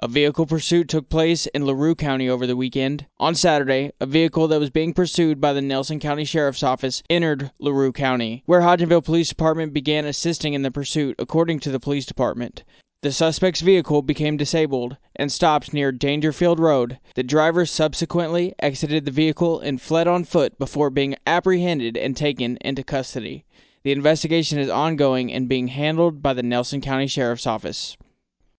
A vehicle pursuit took place in LaRue County over the weekend. On Saturday, a vehicle that was being pursued by the Nelson County Sheriff's Office entered LaRue County, where Hodgenville Police Department began assisting in the pursuit, according to the police department. The suspect's vehicle became disabled and stopped near Dangerfield Road. The driver subsequently exited the vehicle and fled on foot before being apprehended and taken into custody. The investigation is ongoing and being handled by the Nelson County Sheriff's Office.